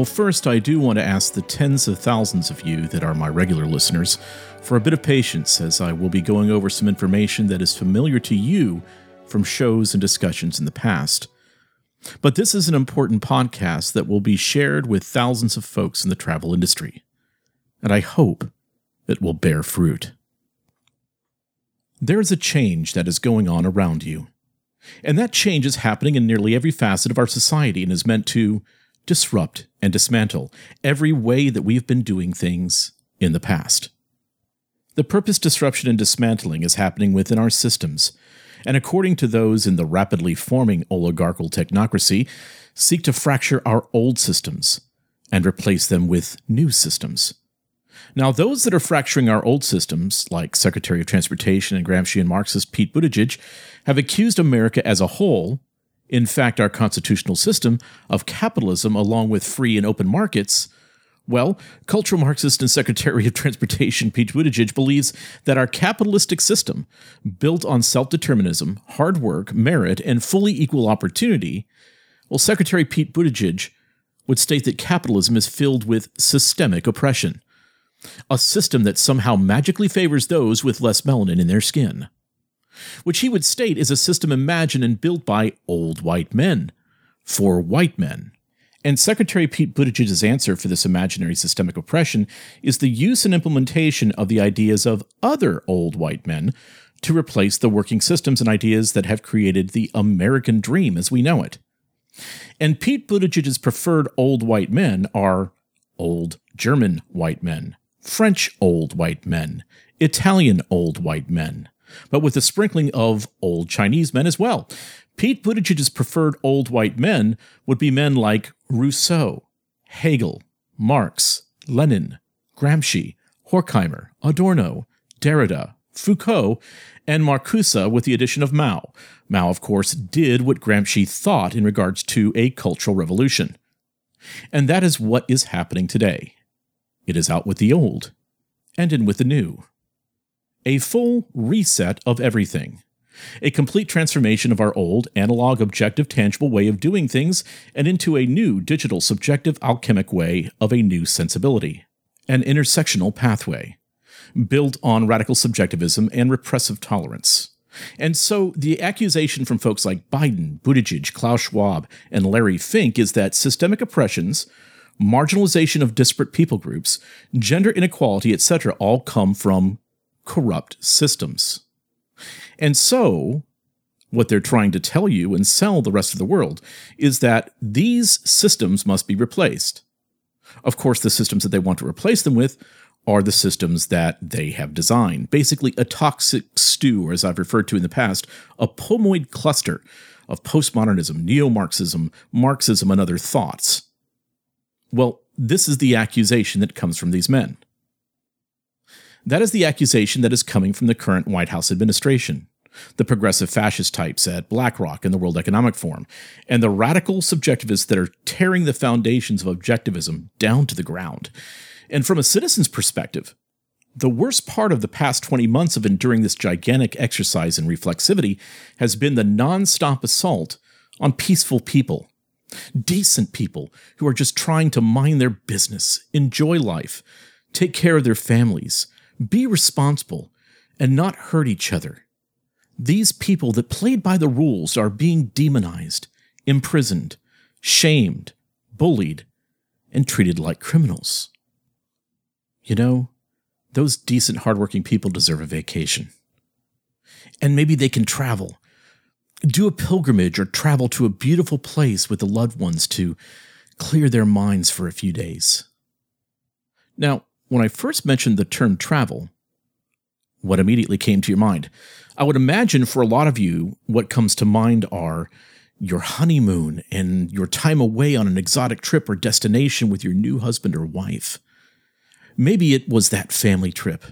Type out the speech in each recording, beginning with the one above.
Well, first, I do want to ask the tens of thousands of you that are my regular listeners for a bit of patience as I will be going over some information that is familiar to you from shows and discussions in the past. But this is an important podcast that will be shared with thousands of folks in the travel industry, and I hope it will bear fruit. There is a change that is going on around you, and that change is happening in nearly every facet of our society and is meant to disrupt, and dismantle every way that we've been doing things in the past. The purpose disruption and dismantling is happening within our systems, and according to those in the rapidly forming oligarchical technocracy, seek to fracture our old systems and replace them with new systems. Now, those that are fracturing our old systems, like Secretary of Transportation and Gramscian Marxist Pete Buttigieg, have accused America as a whole in fact, our constitutional system of capitalism, along with free and open markets, well, cultural Marxist and Secretary of Transportation Pete Buttigieg believes that our capitalistic system, built on self determinism, hard work, merit, and fully equal opportunity, well, Secretary Pete Buttigieg would state that capitalism is filled with systemic oppression, a system that somehow magically favors those with less melanin in their skin which he would state is a system imagined and built by old white men, for white men. And Secretary Pete Buttigieg's answer for this imaginary systemic oppression is the use and implementation of the ideas of other old white men to replace the working systems and ideas that have created the American dream as we know it. And Pete Buttigieg's preferred old white men are old German white men, French old white men, Italian old white men, but with a sprinkling of old Chinese men as well. Pete Buttigieg's preferred old white men would be men like Rousseau, Hegel, Marx, Lenin, Gramsci, Horkheimer, Adorno, Derrida, Foucault, and Marcuse with the addition of Mao. Mao, of course, did what Gramsci thought in regards to a cultural revolution. And that is what is happening today. It is out with the old and in with the new a full reset of everything. A complete transformation of our old, analog, objective, tangible way of doing things and into a new, digital, subjective, alchemic way of a new sensibility. An intersectional pathway, built on radical subjectivism and repressive tolerance. And so the accusation from folks like Biden, Buttigieg, Klaus Schwab, and Larry Fink is that systemic oppressions, marginalization of disparate people groups, gender inequality, etc., all come from corrupt systems. And so, what they're trying to tell you and sell the rest of the world is that these systems must be replaced. Of course, the systems that they want to replace them with are the systems that they have designed. Basically, a toxic stew, or as I've referred to in the past, a pomoid cluster of postmodernism, neo Marxism, Marxism, and other thoughts. Well, this is the accusation that comes from these men. That is the accusation that is coming from the current White House administration, the progressive fascist types at BlackRock and the World Economic Forum, and the radical subjectivists that are tearing the foundations of objectivism down to the ground. And from a citizen's perspective, the worst part of the past 20 months of enduring this gigantic exercise in reflexivity has been the nonstop assault on peaceful people, decent people who are just trying to mind their business, enjoy life, take care of their families, be responsible and not hurt each other. These people that played by the rules are being demonized, imprisoned, shamed, bullied, and treated like criminals. You know, those decent, hardworking people deserve a vacation. And maybe they can travel, do a pilgrimage, or travel to a beautiful place with the loved ones to clear their minds for a few days. Now, when I first mentioned the term travel, what immediately came to your mind? I would imagine for a lot of you, what comes to mind are your honeymoon and your time away on an exotic trip or destination with your new husband or wife. Maybe it was that family trip.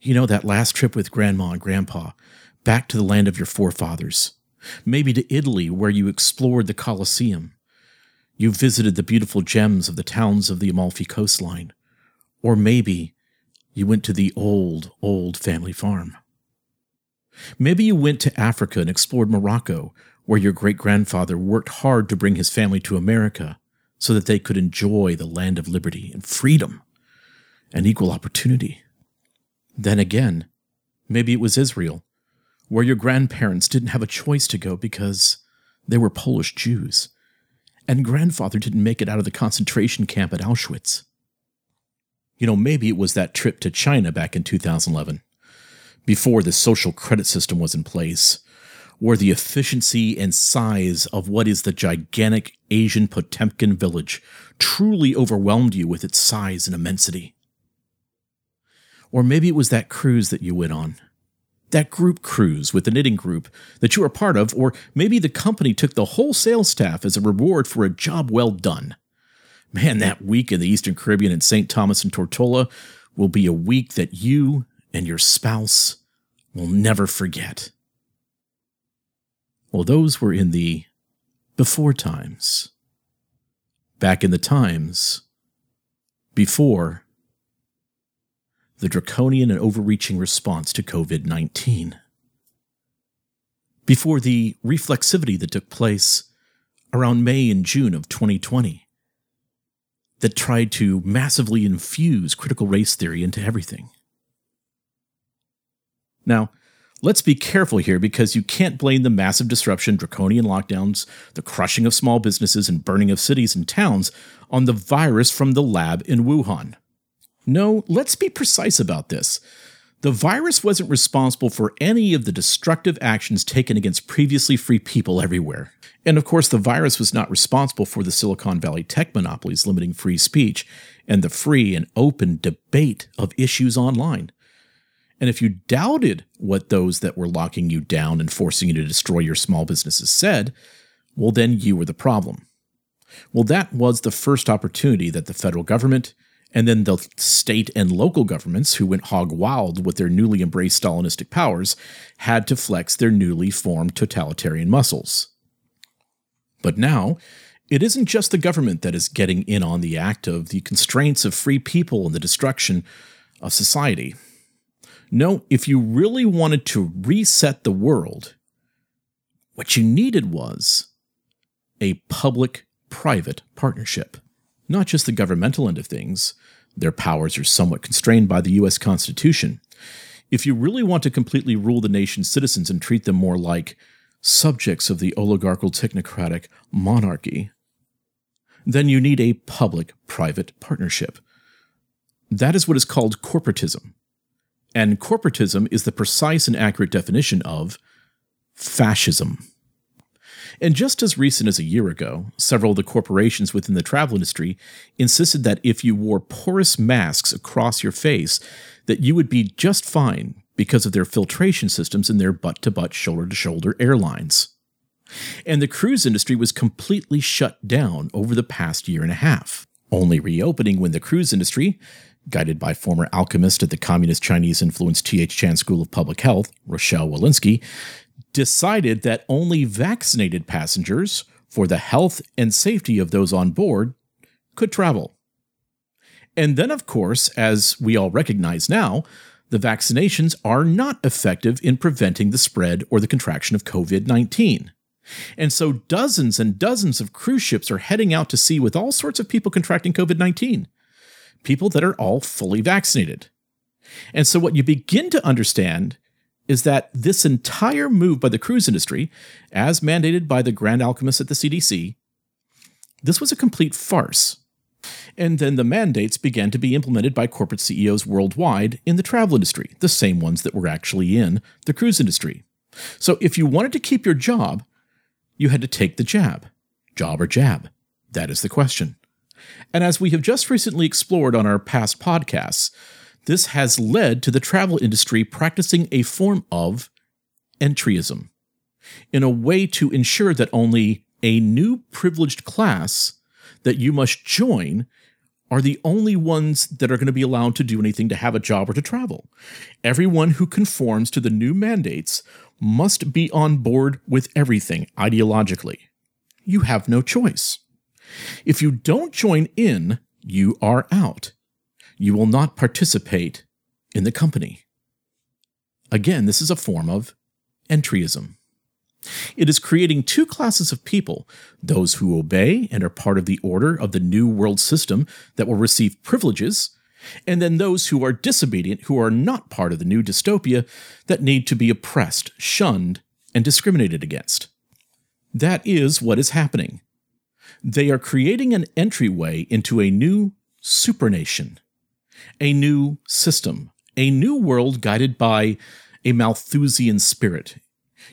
You know, that last trip with grandma and grandpa back to the land of your forefathers. Maybe to Italy, where you explored the Colosseum. You visited the beautiful gems of the towns of the Amalfi coastline. Or maybe you went to the old, old family farm. Maybe you went to Africa and explored Morocco, where your great grandfather worked hard to bring his family to America so that they could enjoy the land of liberty and freedom and equal opportunity. Then again, maybe it was Israel, where your grandparents didn't have a choice to go because they were Polish Jews, and grandfather didn't make it out of the concentration camp at Auschwitz. You know, maybe it was that trip to China back in 2011, before the social credit system was in place, where the efficiency and size of what is the gigantic Asian Potemkin village truly overwhelmed you with its size and immensity. Or maybe it was that cruise that you went on. That group cruise with the knitting group that you were part of, or maybe the company took the whole sales staff as a reward for a job well done. Man, that week in the Eastern Caribbean in St. Thomas and Tortola will be a week that you and your spouse will never forget. Well, those were in the before times. Back in the times before the draconian and overreaching response to COVID 19. Before the reflexivity that took place around May and June of 2020, that tried to massively infuse critical race theory into everything. Now, let's be careful here because you can't blame the massive disruption, draconian lockdowns, the crushing of small businesses, and burning of cities and towns on the virus from the lab in Wuhan. No, let's be precise about this. The virus wasn't responsible for any of the destructive actions taken against previously free people everywhere. And of course, the virus was not responsible for the Silicon Valley tech monopolies limiting free speech and the free and open debate of issues online. And if you doubted what those that were locking you down and forcing you to destroy your small businesses said, well, then you were the problem. Well, that was the first opportunity that the federal government and then the state and local governments, who went hog wild with their newly embraced Stalinistic powers, had to flex their newly formed totalitarian muscles. But now, it isn't just the government that is getting in on the act of the constraints of free people and the destruction of society. No, if you really wanted to reset the world, what you needed was a public private partnership not just the governmental end of things. Their powers are somewhat constrained by the U.S. Constitution. If you really want to completely rule the nation's citizens and treat them more like subjects of the oligarchical technocratic monarchy, then you need a public private partnership. That is what is called corporatism. And corporatism is the precise and accurate definition of fascism. And just as recent as a year ago, several of the corporations within the travel industry insisted that if you wore porous masks across your face, that you would be just fine because of their filtration systems in their butt to butt, shoulder to shoulder airlines. And the cruise industry was completely shut down over the past year and a half, only reopening when the cruise industry, guided by former alchemist at the Communist Chinese influenced T.H. Chan School of Public Health, Rochelle Walensky, decided that only vaccinated passengers, for the health and safety of those on board, could travel. And then, of course, as we all recognize now, the vaccinations are not effective in preventing the spread or the contraction of COVID 19. And so dozens and dozens of cruise ships are heading out to sea with all sorts of people contracting COVID 19, people that are all fully vaccinated. And so what you begin to understand is that this entire move by the cruise industry, as mandated by the Grand Alchemist at the CDC, this was a complete farce. And then the mandates began to be implemented by corporate CEOs worldwide in the travel industry, the same ones that were actually in the cruise industry. So if you wanted to keep your job, you had to take the jab. Job or jab? That is the question. And as we have just recently explored on our past podcasts, this has led to the travel industry practicing a form of entryism in a way to ensure that only a new privileged class that you must join are the only ones that are going to be allowed to do anything to have a job or to travel. Everyone who conforms to the new mandates must be on board with everything ideologically. You have no choice. If you don't join in, you are out. You will not participate in the company. Again, this is a form of entryism. It is creating two classes of people those who obey and are part of the order of the new world system that will receive privileges, and then those who are disobedient, who are not part of the new dystopia, that need to be oppressed, shunned, and discriminated against. That is what is happening. They are creating an entryway into a new supernation, a new system, a new world guided by a Malthusian spirit.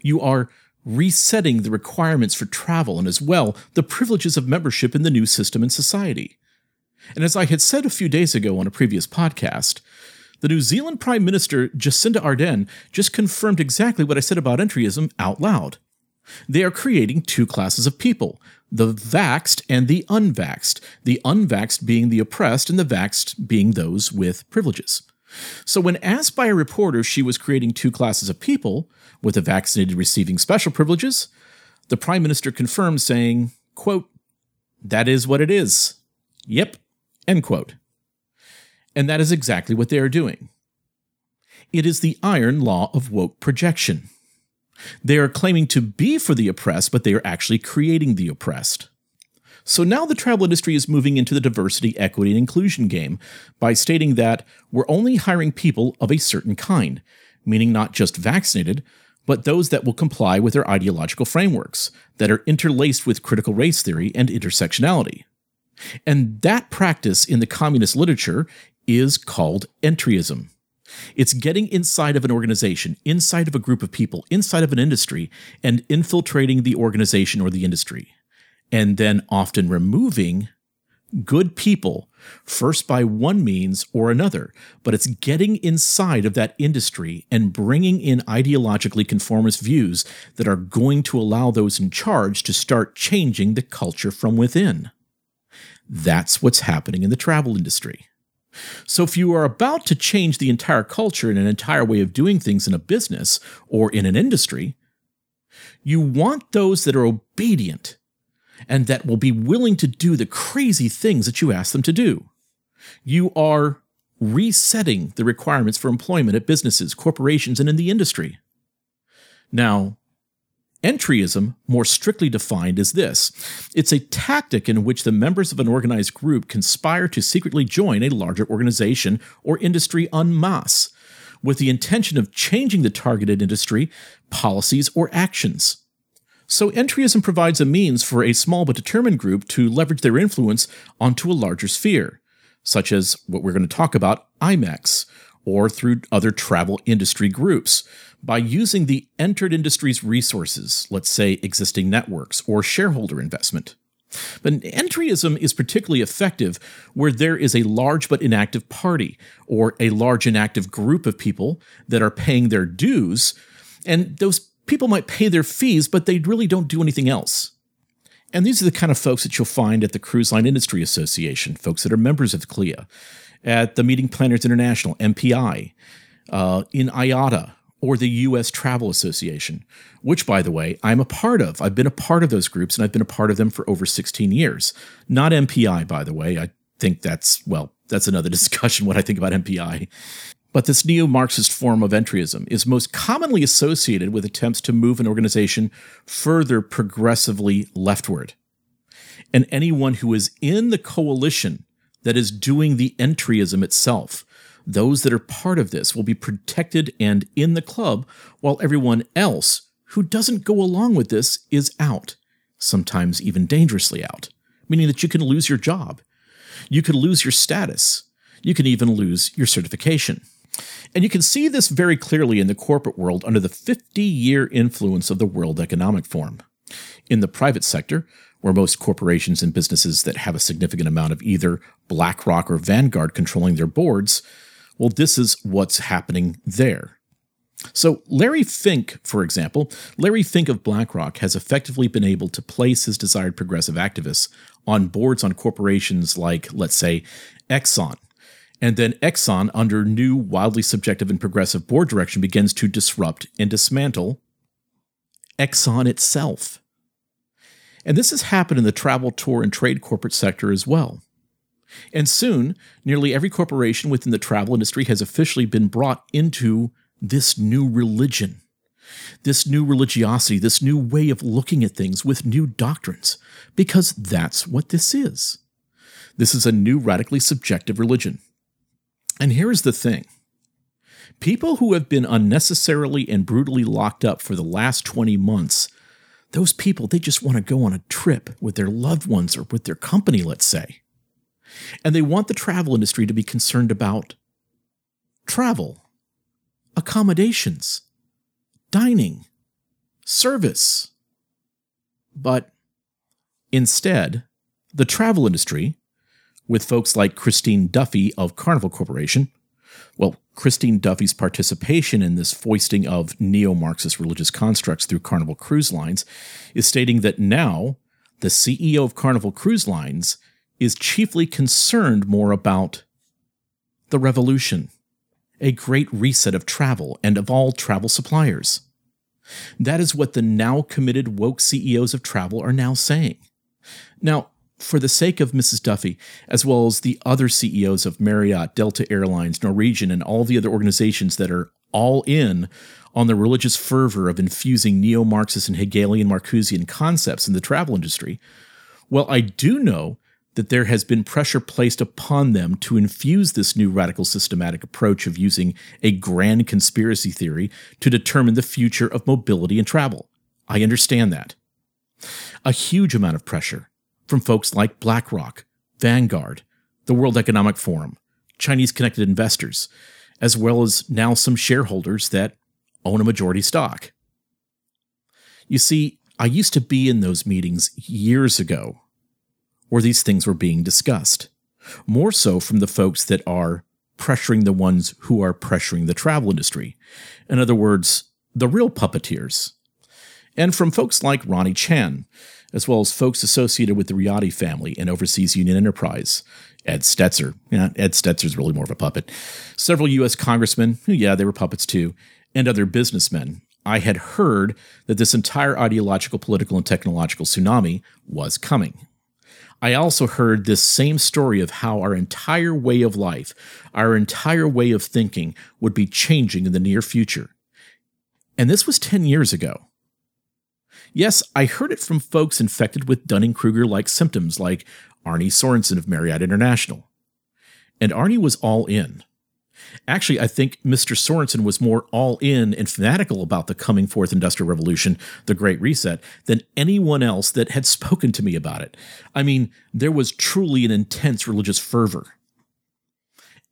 You are resetting the requirements for travel and as well the privileges of membership in the new system and society. And as I had said a few days ago on a previous podcast, the New Zealand Prime Minister Jacinda Ardern just confirmed exactly what I said about entryism out loud. They are creating two classes of people the vaxed and the unvaxed, the unvaxed being the oppressed and the vaxed being those with privileges. So, when asked by a reporter she was creating two classes of people, with the vaccinated receiving special privileges, the prime minister confirmed, saying, quote, That is what it is. Yep. End quote. And that is exactly what they are doing. It is the iron law of woke projection. They are claiming to be for the oppressed, but they are actually creating the oppressed. So now the travel industry is moving into the diversity, equity, and inclusion game by stating that we're only hiring people of a certain kind, meaning not just vaccinated, but those that will comply with their ideological frameworks, that are interlaced with critical race theory and intersectionality. And that practice in the communist literature is called entryism. It's getting inside of an organization, inside of a group of people, inside of an industry, and infiltrating the organization or the industry, and then often removing good people, first by one means or another, but it's getting inside of that industry and bringing in ideologically conformist views that are going to allow those in charge to start changing the culture from within. That's what's happening in the travel industry. So, if you are about to change the entire culture and an entire way of doing things in a business or in an industry, you want those that are obedient and that will be willing to do the crazy things that you ask them to do. You are resetting the requirements for employment at businesses, corporations, and in the industry. Now, entryism, more strictly defined, is this it's a tactic in which the members of an organized group conspire to secretly join a larger organization or industry en masse with the intention of changing the targeted industry, policies, or actions. So, entryism provides a means for a small but determined group to leverage their influence onto a larger sphere, such as what we're going to talk about, IMEX, or through other travel industry groups, by using the entered industry's resources, let's say existing networks or shareholder investment. But entryism is particularly effective where there is a large but inactive party or a large inactive group of people that are paying their dues, and those people might pay their fees, but they really don't do anything else. And these are the kind of folks that you'll find at the Cruise Line Industry Association, folks that are members of CLIA, at the Meeting Planners International, MPI, uh, in IATA, or the U.S. Travel Association, which, by the way, I'm a part of. I've been a part of those groups and I've been a part of them for over 16 years. Not MPI, by the way. I think that's, well, that's another discussion what I think about MPI. But this neo Marxist form of entryism is most commonly associated with attempts to move an organization further progressively leftward. And anyone who is in the coalition that is doing the entryism itself, those that are part of this will be protected and in the club, while everyone else who doesn't go along with this is out, sometimes even dangerously out, meaning that you can lose your job. You can lose your status. You can even lose your certification. And you can see this very clearly in the corporate world under the 50 year influence of the World Economic Forum. In the private sector, where most corporations and businesses that have a significant amount of either BlackRock or Vanguard controlling their boards, well, this is what's happening there. So, Larry Fink, for example, Larry Fink of BlackRock has effectively been able to place his desired progressive activists on boards on corporations like, let's say, Exxon. And then Exxon, under new, wildly subjective and progressive board direction, begins to disrupt and dismantle Exxon itself. And this has happened in the travel, tour, and trade corporate sector as well. And soon, nearly every corporation within the travel industry has officially been brought into this new religion, this new religiosity, this new way of looking at things with new doctrines, because that's what this is. This is a new radically subjective religion. And here's the thing people who have been unnecessarily and brutally locked up for the last 20 months, those people, they just want to go on a trip with their loved ones or with their company, let's say. And they want the travel industry to be concerned about travel accommodations, dining, service. But instead, the travel industry, with folks like Christine Duffy of Carnival Corporation, well, Christine Duffy's participation in this foisting of neo Marxist religious constructs through Carnival Cruise Lines is stating that now the CEO of Carnival Cruise Lines is chiefly concerned more about the revolution a great reset of travel and of all travel suppliers. That is what the now committed woke CEOs of travel are now saying. Now, for the sake of Mrs. Duffy, as well as the other CEOs of Marriott, Delta Airlines, Norwegian, and all the other organizations that are all in on the religious fervor of infusing neo Marxist and Hegelian Marcusean concepts in the travel industry, well, I do know that there has been pressure placed upon them to infuse this new radical systematic approach of using a grand conspiracy theory to determine the future of mobility and travel. I understand that. A huge amount of pressure from folks like BlackRock, Vanguard, the World Economic Forum, Chinese connected investors, as well as now some shareholders that own a majority stock. You see, I used to be in those meetings years ago where these things were being discussed. More so from the folks that are pressuring the ones who are pressuring the travel industry. In other words, the real puppeteers. And from folks like Ronnie Chan, as well as folks associated with the Riady family and Overseas Union Enterprise. Ed Stetzer. Yeah, Ed Stetzer's really more of a puppet. Several U.S. congressmen, yeah, they were puppets too, and other businessmen. I had heard that this entire ideological, political, and technological tsunami was coming. I also heard this same story of how our entire way of life, our entire way of thinking would be changing in the near future. And this was 10 years ago. Yes, I heard it from folks infected with Dunning Kruger like symptoms, like Arne Sorenson of Marriott International. And Arne was all in. Actually, I think Mr. Sorenson was more all in and fanatical about the coming forth industrial revolution, the Great Reset, than anyone else that had spoken to me about it. I mean, there was truly an intense religious fervor.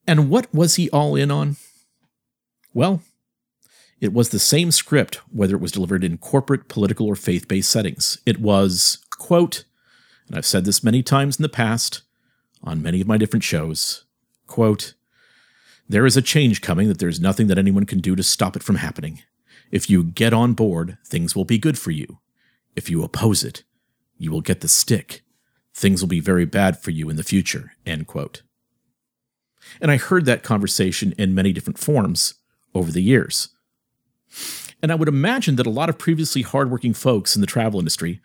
And what was he all in on? Well, it was the same script, whether it was delivered in corporate, political, or faith based settings. It was, quote, and I've said this many times in the past on many of my different shows, quote, there is a change coming that there's nothing that anyone can do to stop it from happening. If you get on board, things will be good for you. If you oppose it, you will get the stick. Things will be very bad for you in the future. End quote. And I heard that conversation in many different forms over the years. And I would imagine that a lot of previously hardworking folks in the travel industry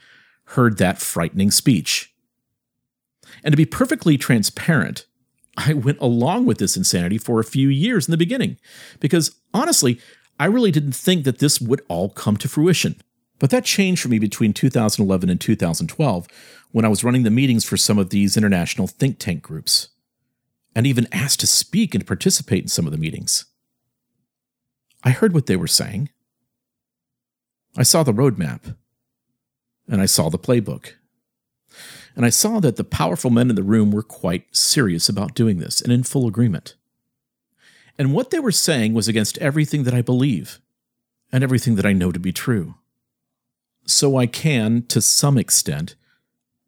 heard that frightening speech. And to be perfectly transparent, I went along with this insanity for a few years in the beginning because honestly, I really didn't think that this would all come to fruition. But that changed for me between 2011 and 2012 when I was running the meetings for some of these international think tank groups and even asked to speak and participate in some of the meetings. I heard what they were saying. I saw the roadmap and I saw the playbook and I saw that the powerful men in the room were quite serious about doing this and in full agreement. And what they were saying was against everything that I believe and everything that I know to be true. So I can, to some extent,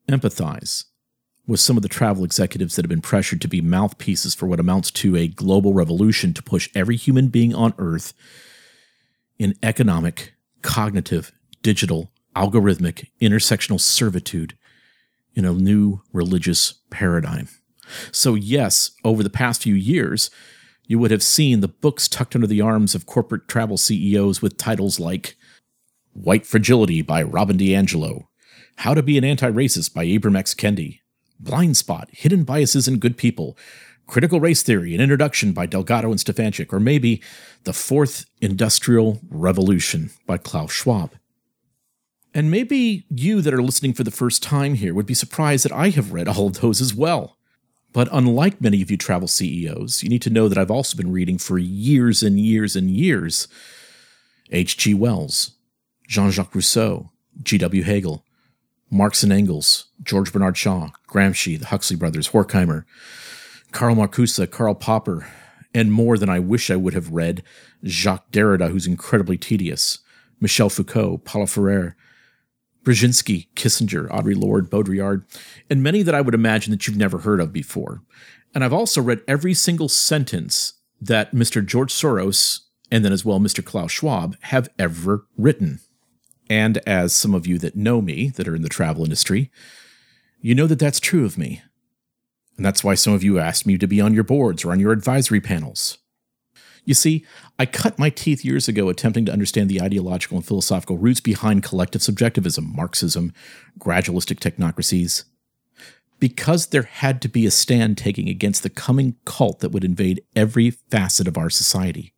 empathize with some of the travel executives that have been pressured to be mouthpieces for what amounts to a global revolution to push every human being on Earth in economic, cognitive, digital, algorithmic, intersectional servitude in a new religious paradigm. So, yes, over the past few years, you would have seen the books tucked under the arms of corporate travel CEOs with titles like White Fragility by Robin DiAngelo, How to Be an Anti Racist by Ibram X. Kendi, Blind Spot Hidden Biases in Good People, Critical Race Theory, an introduction by Delgado and Stefancic, or maybe The Fourth Industrial Revolution by Klaus Schwab. And maybe you that are listening for the first time here would be surprised that I have read all of those as well. But unlike many of you travel CEOs, you need to know that I've also been reading for years and years and years H.G. Wells, Jean Jacques Rousseau, G.W. Hegel, Marx and Engels, George Bernard Shaw, Gramsci, the Huxley brothers, Horkheimer, Karl Marcuse, Karl Popper, and more than I wish I would have read Jacques Derrida, who's incredibly tedious, Michel Foucault, Paulo Freire, Brzezinski, Kissinger, Audre Lorde, Baudrillard, and many that I would imagine that you've never heard of before. And I've also read every single sentence that Mr. George Soros and then as well Mr. Klaus Schwab have ever written. And as some of you that know me, that are in the travel industry, you know that that's true of me. And that's why some of you asked me to be on your boards or on your advisory panels. You see, I cut my teeth years ago attempting to understand the ideological and philosophical roots behind collective subjectivism, Marxism, gradualistic technocracies, because there had to be a stand taking against the coming cult that would invade every facet of our society.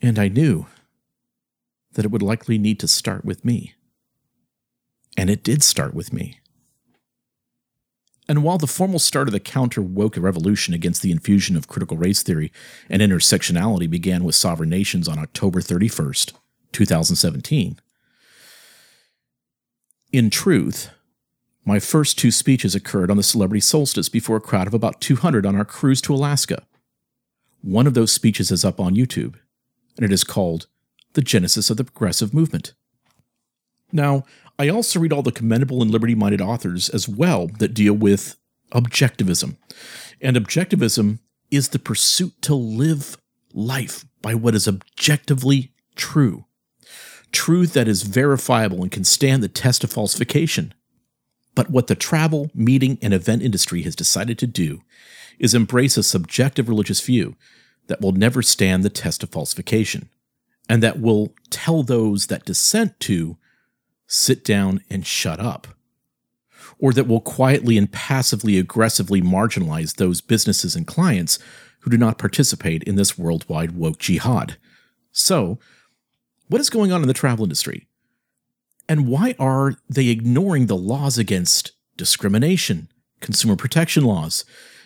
And I knew that it would likely need to start with me. And it did start with me. And while the formal start of the counter woke revolution against the infusion of critical race theory and intersectionality began with sovereign nations on October 31st, 2017, in truth, my first two speeches occurred on the celebrity solstice before a crowd of about 200 on our cruise to Alaska. One of those speeches is up on YouTube, and it is called The Genesis of the Progressive Movement. Now, I also read all the commendable and liberty minded authors as well that deal with objectivism. And objectivism is the pursuit to live life by what is objectively true. Truth that is verifiable and can stand the test of falsification. But what the travel, meeting, and event industry has decided to do is embrace a subjective religious view that will never stand the test of falsification, and that will tell those that dissent to sit down and shut up, or that will quietly and passively aggressively marginalize those businesses and clients who do not participate in this worldwide woke jihad. So, what is going on in the travel industry? And why are they ignoring the laws against discrimination, consumer protection laws,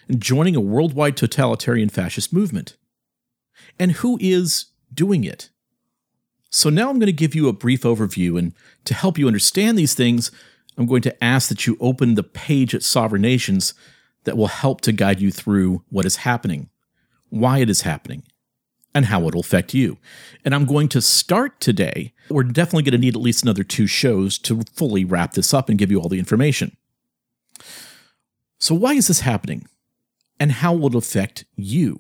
and joining a worldwide totalitarian fascist movement? And who is doing it? So now I'm going to give you a brief overview, and to help you understand these things, I'm going to ask that you open the page at Sovereign Nations that will help to guide you through what is happening, why it is happening, and how it'll affect you. And I'm going to start today. We're definitely going to need at least another two shows to fully wrap this up and give you all the information. So, why is this happening? And how will it affect you?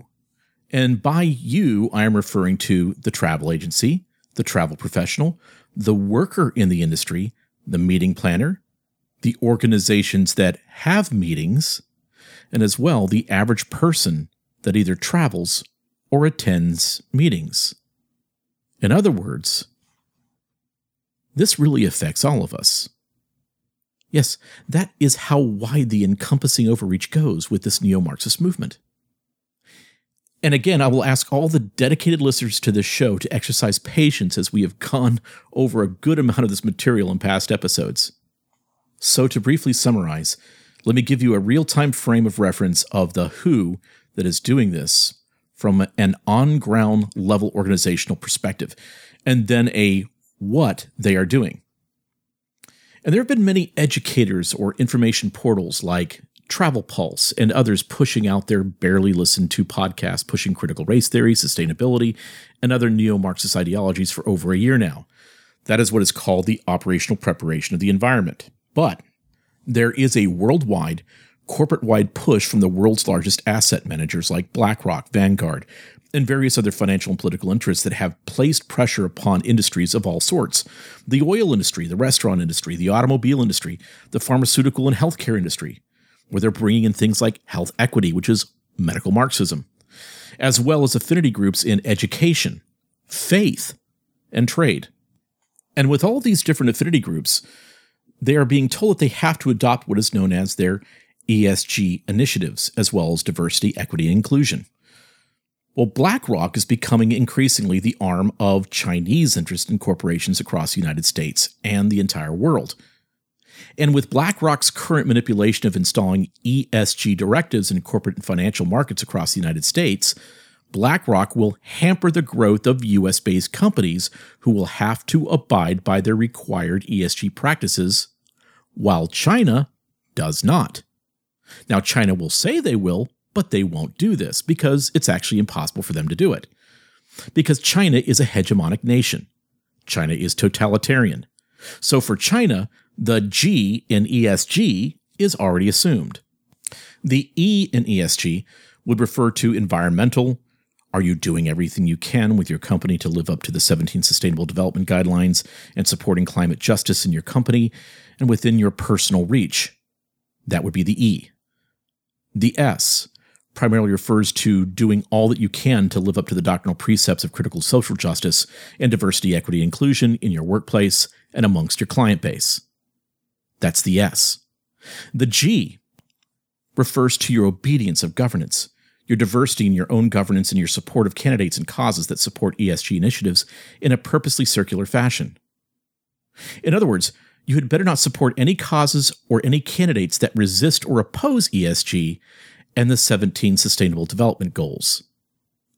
And by you, I am referring to the travel agency, the travel professional, the worker in the industry, the meeting planner, the organizations that have meetings, and as well the average person that either travels or attends meetings. In other words, this really affects all of us. Yes, that is how wide the encompassing overreach goes with this neo Marxist movement. And again, I will ask all the dedicated listeners to this show to exercise patience as we have gone over a good amount of this material in past episodes. So, to briefly summarize, let me give you a real time frame of reference of the who that is doing this from an on ground level organizational perspective, and then a what they are doing. And there have been many educators or information portals like Travel Pulse, and others pushing out their barely listened to podcasts pushing critical race theory, sustainability, and other neo Marxist ideologies for over a year now. That is what is called the operational preparation of the environment. But there is a worldwide, corporate wide push from the world's largest asset managers like BlackRock, Vanguard, and various other financial and political interests that have placed pressure upon industries of all sorts the oil industry, the restaurant industry, the automobile industry, the pharmaceutical and healthcare industry, where they're bringing in things like health equity, which is medical Marxism, as well as affinity groups in education, faith, and trade. And with all these different affinity groups, they are being told that they have to adopt what is known as their ESG initiatives, as well as diversity, equity, and inclusion. Well, BlackRock is becoming increasingly the arm of Chinese interest in corporations across the United States and the entire world. And with BlackRock's current manipulation of installing ESG directives in corporate and financial markets across the United States, BlackRock will hamper the growth of US based companies who will have to abide by their required ESG practices, while China does not. Now, China will say they will, but they won't do this because it's actually impossible for them to do it. Because China is a hegemonic nation. China is totalitarian. So for China, the G in ESG is already assumed. The E in ESG would refer to environmental. Are you doing everything you can with your company to live up to the 17 Sustainable Development Guidelines and supporting climate justice in your company and within your personal reach? That would be the E. The S primarily refers to doing all that you can to live up to the doctrinal precepts of critical social justice and diversity, equity, inclusion in your workplace and amongst your client base. That's the S. The G refers to your obedience of governance, your diversity in your own governance, and your support of candidates and causes that support ESG initiatives in a purposely circular fashion. In other words, you had better not support any causes or any candidates that resist or oppose ESG and the 17 Sustainable Development Goals.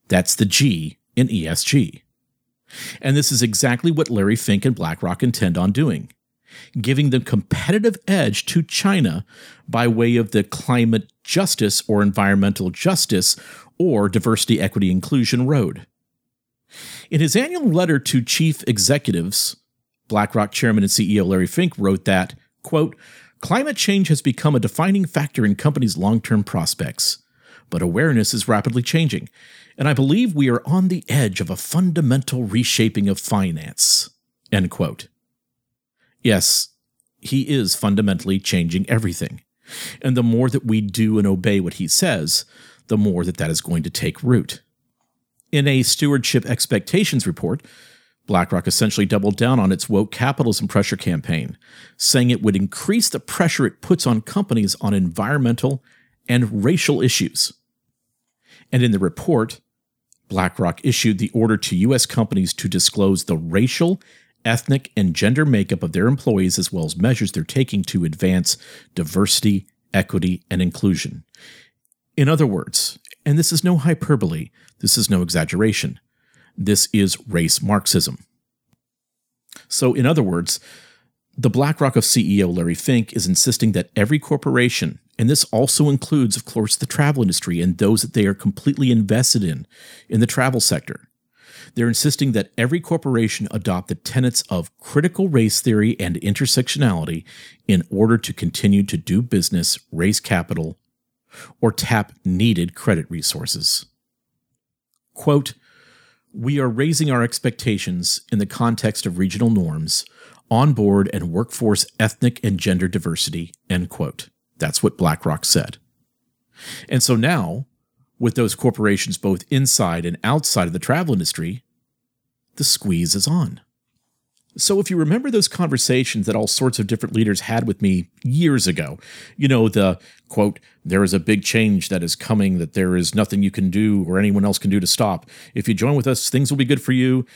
That's the G in ESG. And this is exactly what Larry Fink and BlackRock intend on doing giving the competitive edge to China by way of the climate justice or environmental justice or diversity, equity, inclusion road. In his annual letter to chief executives, BlackRock chairman and CEO Larry Fink wrote that, quote, Climate change has become a defining factor in companies' long term prospects, but awareness is rapidly changing, and I believe we are on the edge of a fundamental reshaping of finance. End quote. Yes, he is fundamentally changing everything. And the more that we do and obey what he says, the more that that is going to take root. In a stewardship expectations report, BlackRock essentially doubled down on its woke capitalism pressure campaign, saying it would increase the pressure it puts on companies on environmental and racial issues. And in the report, BlackRock issued the order to U.S. companies to disclose the racial, ethnic, and gender makeup of their employees, as well as measures they're taking to advance diversity, equity, and inclusion. In other words, and this is no hyperbole, this is no exaggeration, this is race Marxism. So, in other words, the BlackRock of CEO Larry Fink is insisting that every corporation, and this also includes, of course, the travel industry and those that they are completely invested in, in the travel sector, they're insisting that every corporation adopt the tenets of critical race theory and intersectionality in order to continue to do business, raise capital, or tap needed credit resources. Quote, we are raising our expectations in the context of regional norms, onboard and workforce ethnic and gender diversity, end quote. That's what BlackRock said. And so now, with those corporations both inside and outside of the travel industry, the squeeze is on. So, if you remember those conversations that all sorts of different leaders had with me years ago, you know, the quote, there is a big change that is coming that there is nothing you can do or anyone else can do to stop. If you join with us, things will be good for you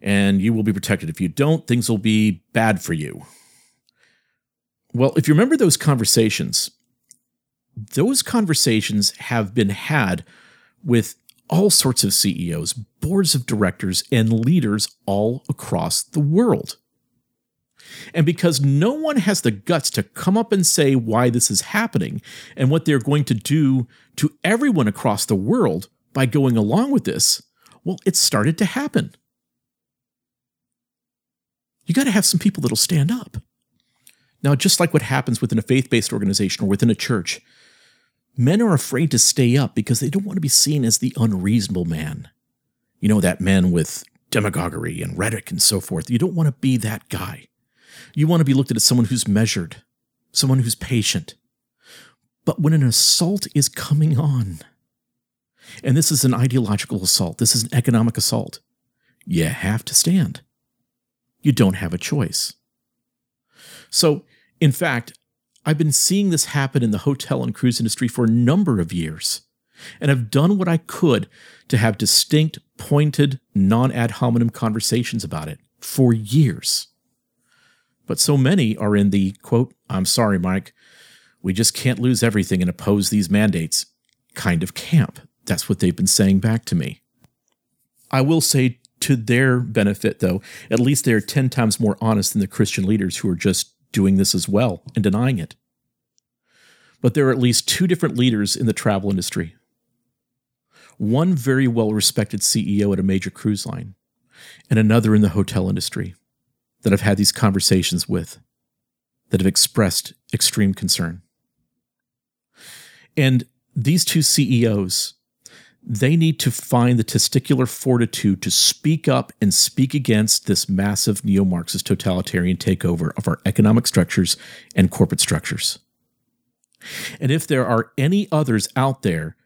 and you will be protected. If you don't, things will be bad for you. Well, if you remember those conversations, those conversations have been had with all sorts of CEOs, boards of directors, and leaders all across the world. And because no one has the guts to come up and say why this is happening and what they're going to do to everyone across the world by going along with this, well, it started to happen. You got to have some people that'll stand up. Now, just like what happens within a faith based organization or within a church, Men are afraid to stay up because they don't want to be seen as the unreasonable man. You know, that man with demagoguery and rhetoric and so forth. You don't want to be that guy. You want to be looked at as someone who's measured, someone who's patient. But when an assault is coming on, and this is an ideological assault, this is an economic assault, you have to stand. You don't have a choice. So, in fact, I've been seeing this happen in the hotel and cruise industry for a number of years, and I've done what I could to have distinct, pointed, non ad hominem conversations about it for years. But so many are in the quote, I'm sorry, Mike, we just can't lose everything and oppose these mandates kind of camp. That's what they've been saying back to me. I will say to their benefit, though, at least they're 10 times more honest than the Christian leaders who are just doing this as well and denying it. But there are at least two different leaders in the travel industry. One very well respected CEO at a major cruise line, and another in the hotel industry that I've had these conversations with that have expressed extreme concern. And these two CEOs they need to find the testicular fortitude to speak up and speak against this massive neo Marxist totalitarian takeover of our economic structures and corporate structures. And if there are any others out there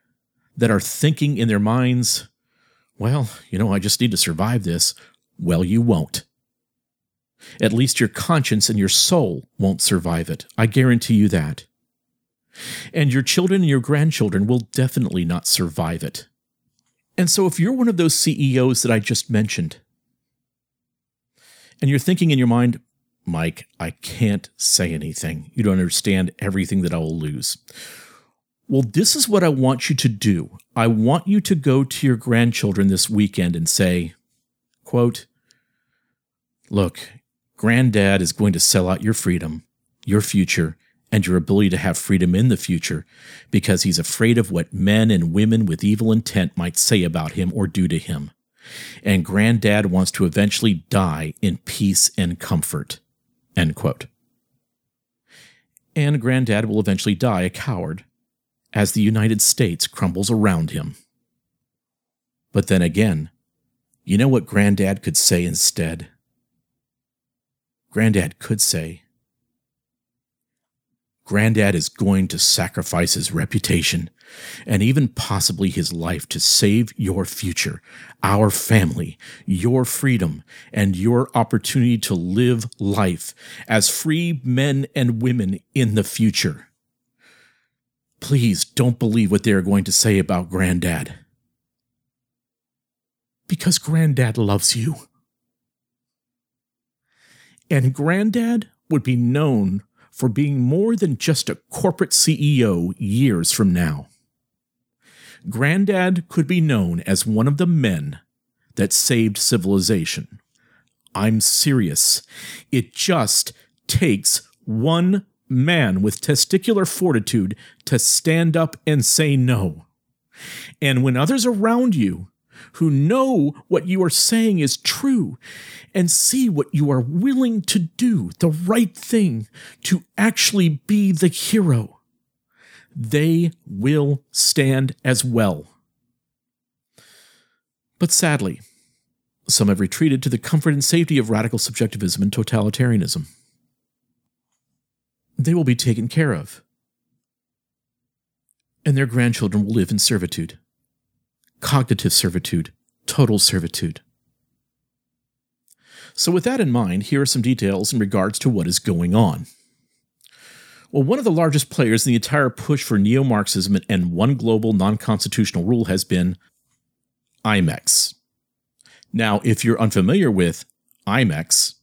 that are thinking in their minds, well, you know, I just need to survive this, well, you won't. At least your conscience and your soul won't survive it. I guarantee you that. And your children and your grandchildren will definitely not survive it. And so, if you're one of those CEOs that I just mentioned, and you're thinking in your mind, Mike, I can't say anything. You don't understand everything that I will lose. Well, this is what I want you to do. I want you to go to your grandchildren this weekend and say, quote, Look, granddad is going to sell out your freedom, your future, and your ability to have freedom in the future because he's afraid of what men and women with evil intent might say about him or do to him. And granddad wants to eventually die in peace and comfort. End quote. And granddad will eventually die a coward as the United States crumbles around him. But then again, you know what granddad could say instead? Granddad could say, Granddad is going to sacrifice his reputation and even possibly his life to save your future, our family, your freedom, and your opportunity to live life as free men and women in the future. Please don't believe what they are going to say about Granddad. Because Granddad loves you. And Granddad would be known for being more than just a corporate CEO years from now. Granddad could be known as one of the men that saved civilization. I'm serious. It just takes one man with testicular fortitude to stand up and say no. And when others around you who know what you are saying is true and see what you are willing to do, the right thing, to actually be the hero, they will stand as well. But sadly, some have retreated to the comfort and safety of radical subjectivism and totalitarianism. They will be taken care of, and their grandchildren will live in servitude cognitive servitude, total servitude. So, with that in mind, here are some details in regards to what is going on. Well, one of the largest players in the entire push for neo Marxism and one global non constitutional rule has been IMEX. Now, if you're unfamiliar with IMEX,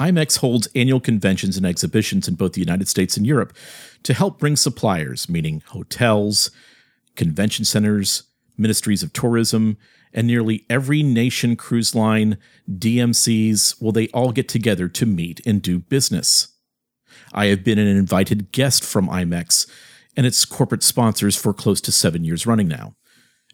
IMEX holds annual conventions and exhibitions in both the United States and Europe to help bring suppliers, meaning hotels, convention centers, ministries of tourism, and nearly every nation cruise line, DMCs, will they all get together to meet and do business. I have been an invited guest from IMEX and its corporate sponsors for close to seven years running now.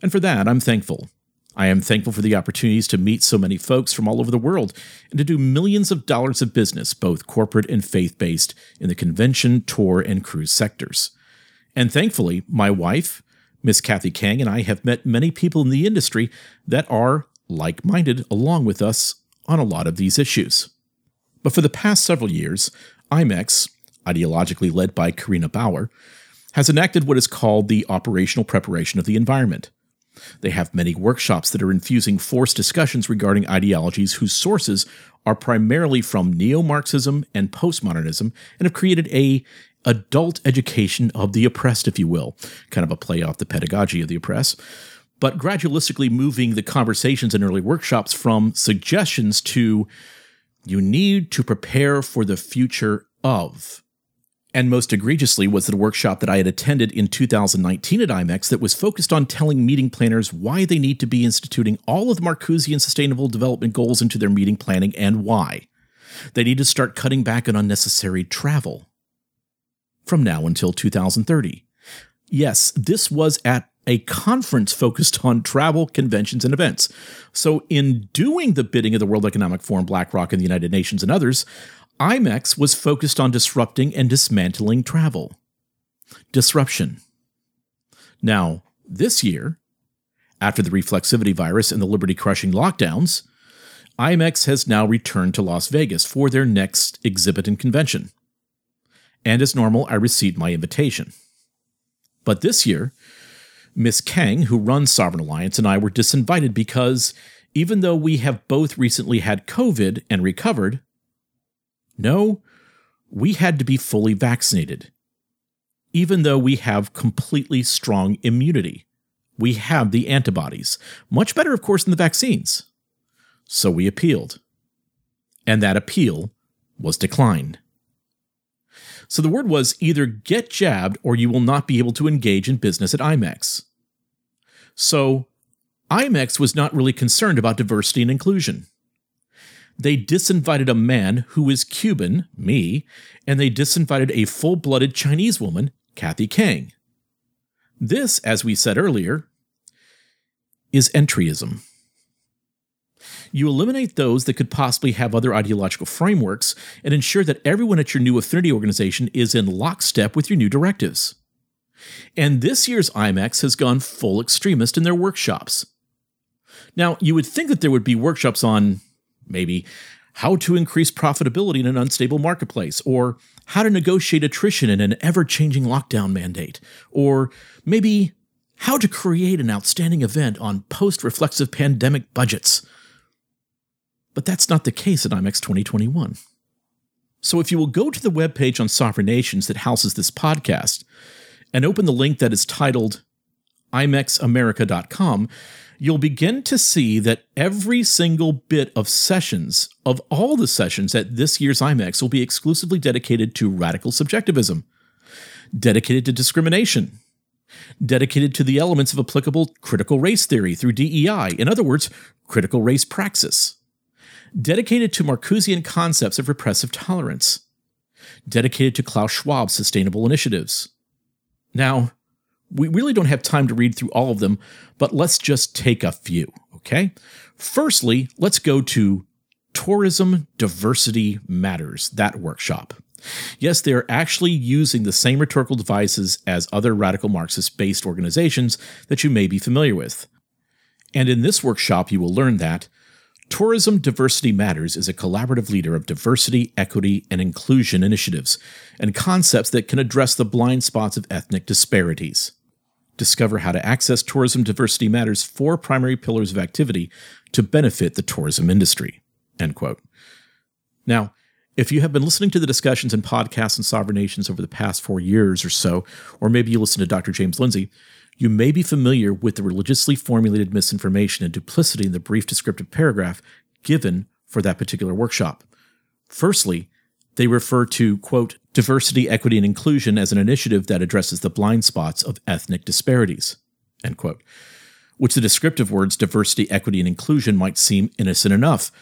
And for that, I'm thankful. I am thankful for the opportunities to meet so many folks from all over the world and to do millions of dollars of business, both corporate and faith based, in the convention, tour, and cruise sectors. And thankfully, my wife, Miss Kathy Kang and I have met many people in the industry that are like minded along with us on a lot of these issues. But for the past several years, IMEX, ideologically led by Carina Bauer, has enacted what is called the operational preparation of the environment. They have many workshops that are infusing forced discussions regarding ideologies whose sources are primarily from neo-Marxism and postmodernism and have created a adult education of the oppressed if you will, kind of a play off the pedagogy of the oppressed, but gradualistically moving the conversations in early workshops from suggestions to you need to prepare for the future of and most egregiously was the workshop that I had attended in 2019 at IMEX that was focused on telling meeting planners why they need to be instituting all of the Marcusean Sustainable Development Goals into their meeting planning and why. They need to start cutting back on unnecessary travel. From now until 2030. Yes, this was at a conference focused on travel, conventions, and events. So, in doing the bidding of the World Economic Forum, BlackRock, and the United Nations and others, IMEX was focused on disrupting and dismantling travel. Disruption. Now, this year, after the reflexivity virus and the liberty crushing lockdowns, IMEX has now returned to Las Vegas for their next exhibit and convention. And as normal, I received my invitation. But this year, Miss Kang, who runs Sovereign Alliance, and I were disinvited because even though we have both recently had COVID and recovered, no, we had to be fully vaccinated. Even though we have completely strong immunity, we have the antibodies. Much better, of course, than the vaccines. So we appealed. And that appeal was declined. So the word was either get jabbed or you will not be able to engage in business at IMEX. So IMEX was not really concerned about diversity and inclusion they disinvited a man who is Cuban, me, and they disinvited a full blooded Chinese woman, Kathy Kang. This, as we said earlier, is entryism. You eliminate those that could possibly have other ideological frameworks and ensure that everyone at your new affinity organization is in lockstep with your new directives. And this year's IMEX has gone full extremist in their workshops. Now, you would think that there would be workshops on maybe how to increase profitability in an unstable marketplace, or how to negotiate attrition in an ever changing lockdown mandate, or maybe how to create an outstanding event on post reflexive pandemic budgets. But that's not the case at IMEX 2021. So if you will go to the webpage on Sovereign Nations that houses this podcast and open the link that is titled imexamerica.com, you'll begin to see that every single bit of sessions, of all the sessions at this year's IMEX, will be exclusively dedicated to radical subjectivism, dedicated to discrimination, dedicated to the elements of applicable critical race theory through DEI, in other words, critical race praxis, dedicated to Marcusean concepts of repressive tolerance, dedicated to Klaus Schwab's sustainable initiatives. Now, we really don't have time to read through all of them, but let's just take a few, okay? Firstly, let's go to Tourism Diversity Matters, that workshop. Yes, they are actually using the same rhetorical devices as other radical Marxist based organizations that you may be familiar with. And in this workshop, you will learn that Tourism Diversity Matters is a collaborative leader of diversity, equity, and inclusion initiatives and concepts that can address the blind spots of ethnic disparities. Discover how to access Tourism Diversity Matters' four primary pillars of activity to benefit the tourism industry. End quote. Now, if you have been listening to the discussions and podcasts in sovereign nations over the past four years or so, or maybe you listen to Dr. James Lindsay, you may be familiar with the religiously formulated misinformation and duplicity in the brief descriptive paragraph given for that particular workshop. Firstly, they refer to, quote, diversity, equity, and inclusion as an initiative that addresses the blind spots of ethnic disparities, end quote. Which the descriptive words diversity, equity, and inclusion might seem innocent enough,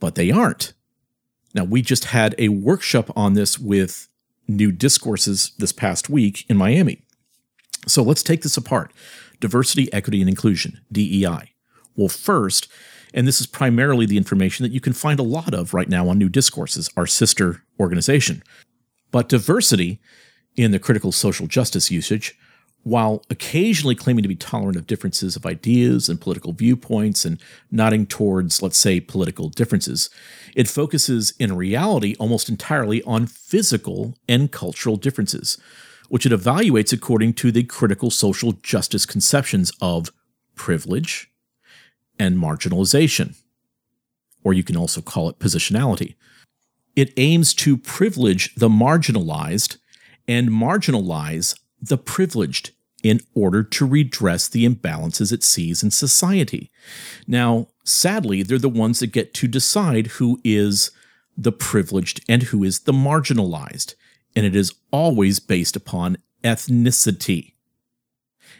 but they aren't. Now, we just had a workshop on this with new discourses this past week in Miami. So let's take this apart diversity, equity, and inclusion, DEI. Well, first, and this is primarily the information that you can find a lot of right now on New Discourses, our sister organization. But diversity in the critical social justice usage while occasionally claiming to be tolerant of differences of ideas and political viewpoints and nodding towards, let's say, political differences, it focuses in reality almost entirely on physical and cultural differences, which it evaluates according to the critical social justice conceptions of privilege and marginalization, or you can also call it positionality. It aims to privilege the marginalized and marginalize the privileged in order to redress the imbalances it sees in society. Now, sadly, they're the ones that get to decide who is the privileged and who is the marginalized, and it is always based upon ethnicity.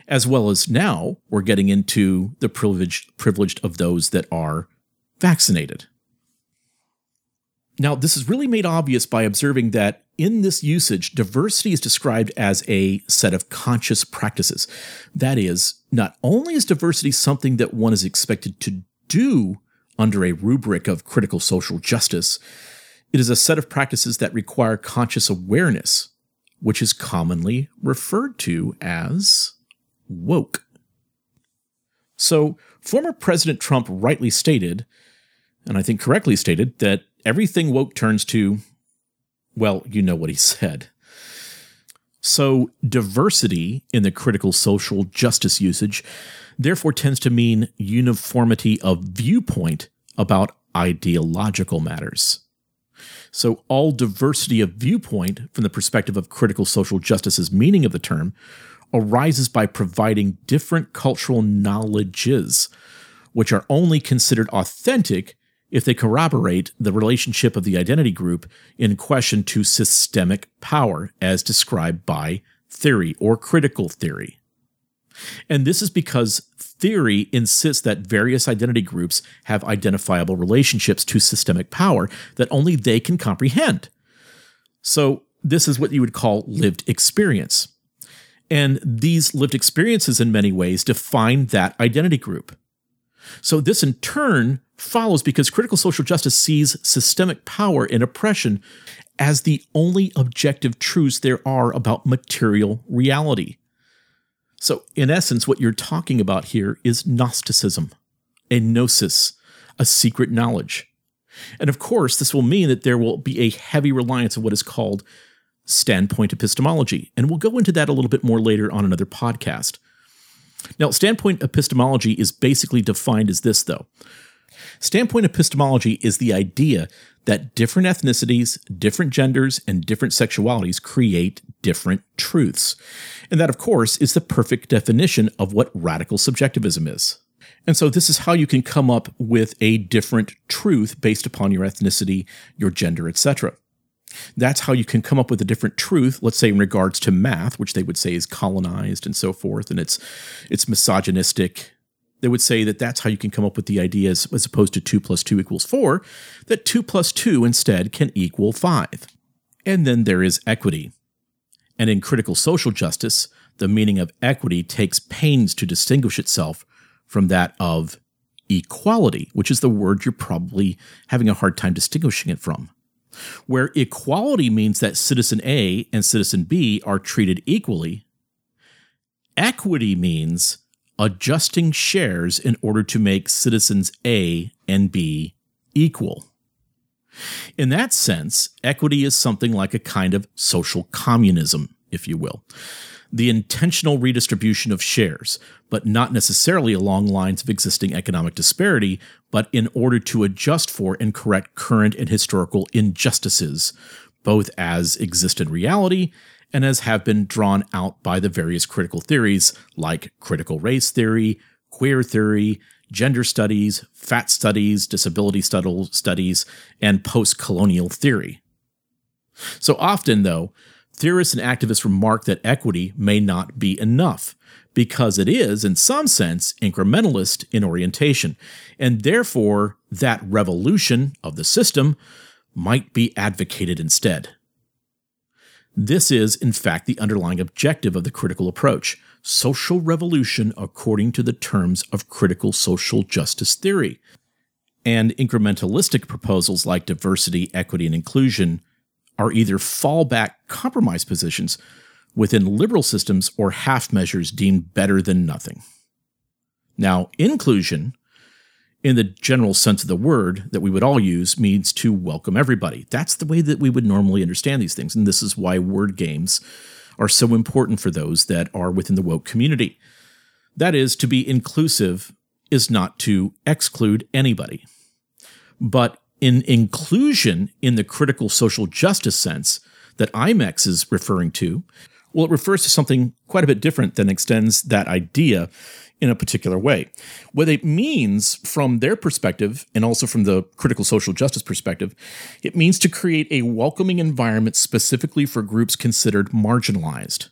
As well as now, we're getting into the privileged, privileged of those that are vaccinated. Now, this is really made obvious by observing that in this usage, diversity is described as a set of conscious practices. That is, not only is diversity something that one is expected to do under a rubric of critical social justice, it is a set of practices that require conscious awareness, which is commonly referred to as woke. So, former President Trump rightly stated, and I think correctly stated, that everything woke turns to, well, you know what he said. So, diversity in the critical social justice usage therefore tends to mean uniformity of viewpoint about ideological matters. So, all diversity of viewpoint from the perspective of critical social justice's meaning of the term arises by providing different cultural knowledges, which are only considered authentic if they corroborate the relationship of the identity group in question to systemic power as described by theory or critical theory. And this is because theory insists that various identity groups have identifiable relationships to systemic power that only they can comprehend. So, this is what you would call lived experience. And these lived experiences, in many ways, define that identity group. So, this in turn follows because critical social justice sees systemic power and oppression as the only objective truths there are about material reality. So, in essence, what you're talking about here is Gnosticism, a gnosis, a secret knowledge. And of course, this will mean that there will be a heavy reliance on what is called standpoint epistemology. And we'll go into that a little bit more later on another podcast. Now, standpoint epistemology is basically defined as this, though Standpoint epistemology is the idea that different ethnicities, different genders, and different sexualities create different truths. And that, of course, is the perfect definition of what radical subjectivism is. And so, this is how you can come up with a different truth based upon your ethnicity, your gender, etc. That's how you can come up with a different truth, let's say in regards to math, which they would say is colonized and so forth, and it's it's misogynistic, they would say that that's how you can come up with the ideas as opposed to 2 plus 2 equals 4, that 2 plus 2 instead can equal 5. And then there is equity. And in critical social justice, the meaning of equity takes pains to distinguish itself from that of equality, which is the word you're probably having a hard time distinguishing it from. Where equality means that citizen A and citizen B are treated equally, equity means adjusting shares in order to make citizens A and B equal. In that sense, equity is something like a kind of social communism, if you will. The intentional redistribution of shares, but not necessarily along lines of existing economic disparity, but in order to adjust for and correct current and historical injustices, both as exist in reality and as have been drawn out by the various critical theories like critical race theory, queer theory, gender studies, fat studies, disability studies, and post colonial theory. So often, though, theorists and activists remark that equity may not be enough because it is, in some sense, incrementalist in orientation, and therefore that revolution of the system might be advocated instead. This is, in fact, the underlying objective of the critical approach social revolution according to the terms of critical social justice theory. And incrementalistic proposals like diversity, equity, and inclusion are either fallback compromise positions within liberal systems or half measures deemed better than nothing. Now, inclusion, in the general sense of the word that we would all use, means to welcome everybody. That's the way that we would normally understand these things. And this is why word games are so important for those that are within the woke community. That is, to be inclusive is not to exclude anybody. But in inclusion in the critical social justice sense that IMEX is referring to, well, it refers to something quite a bit different than extends that idea in a particular way. What it means from their perspective, and also from the critical social justice perspective, it means to create a welcoming environment specifically for groups considered marginalized.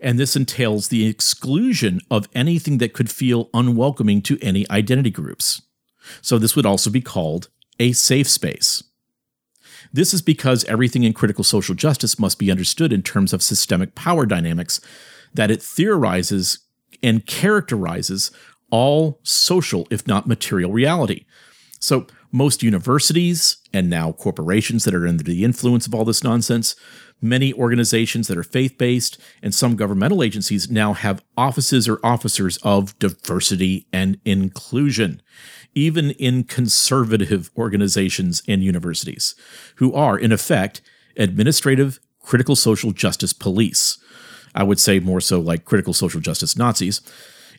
And this entails the exclusion of anything that could feel unwelcoming to any identity groups. So, this would also be called a safe space. This is because everything in critical social justice must be understood in terms of systemic power dynamics, that it theorizes and characterizes all social, if not material, reality. So, most universities and now corporations that are under the influence of all this nonsense, many organizations that are faith based, and some governmental agencies now have offices or officers of diversity and inclusion, even in conservative organizations and universities, who are, in effect, administrative critical social justice police I would say more so like critical social justice Nazis.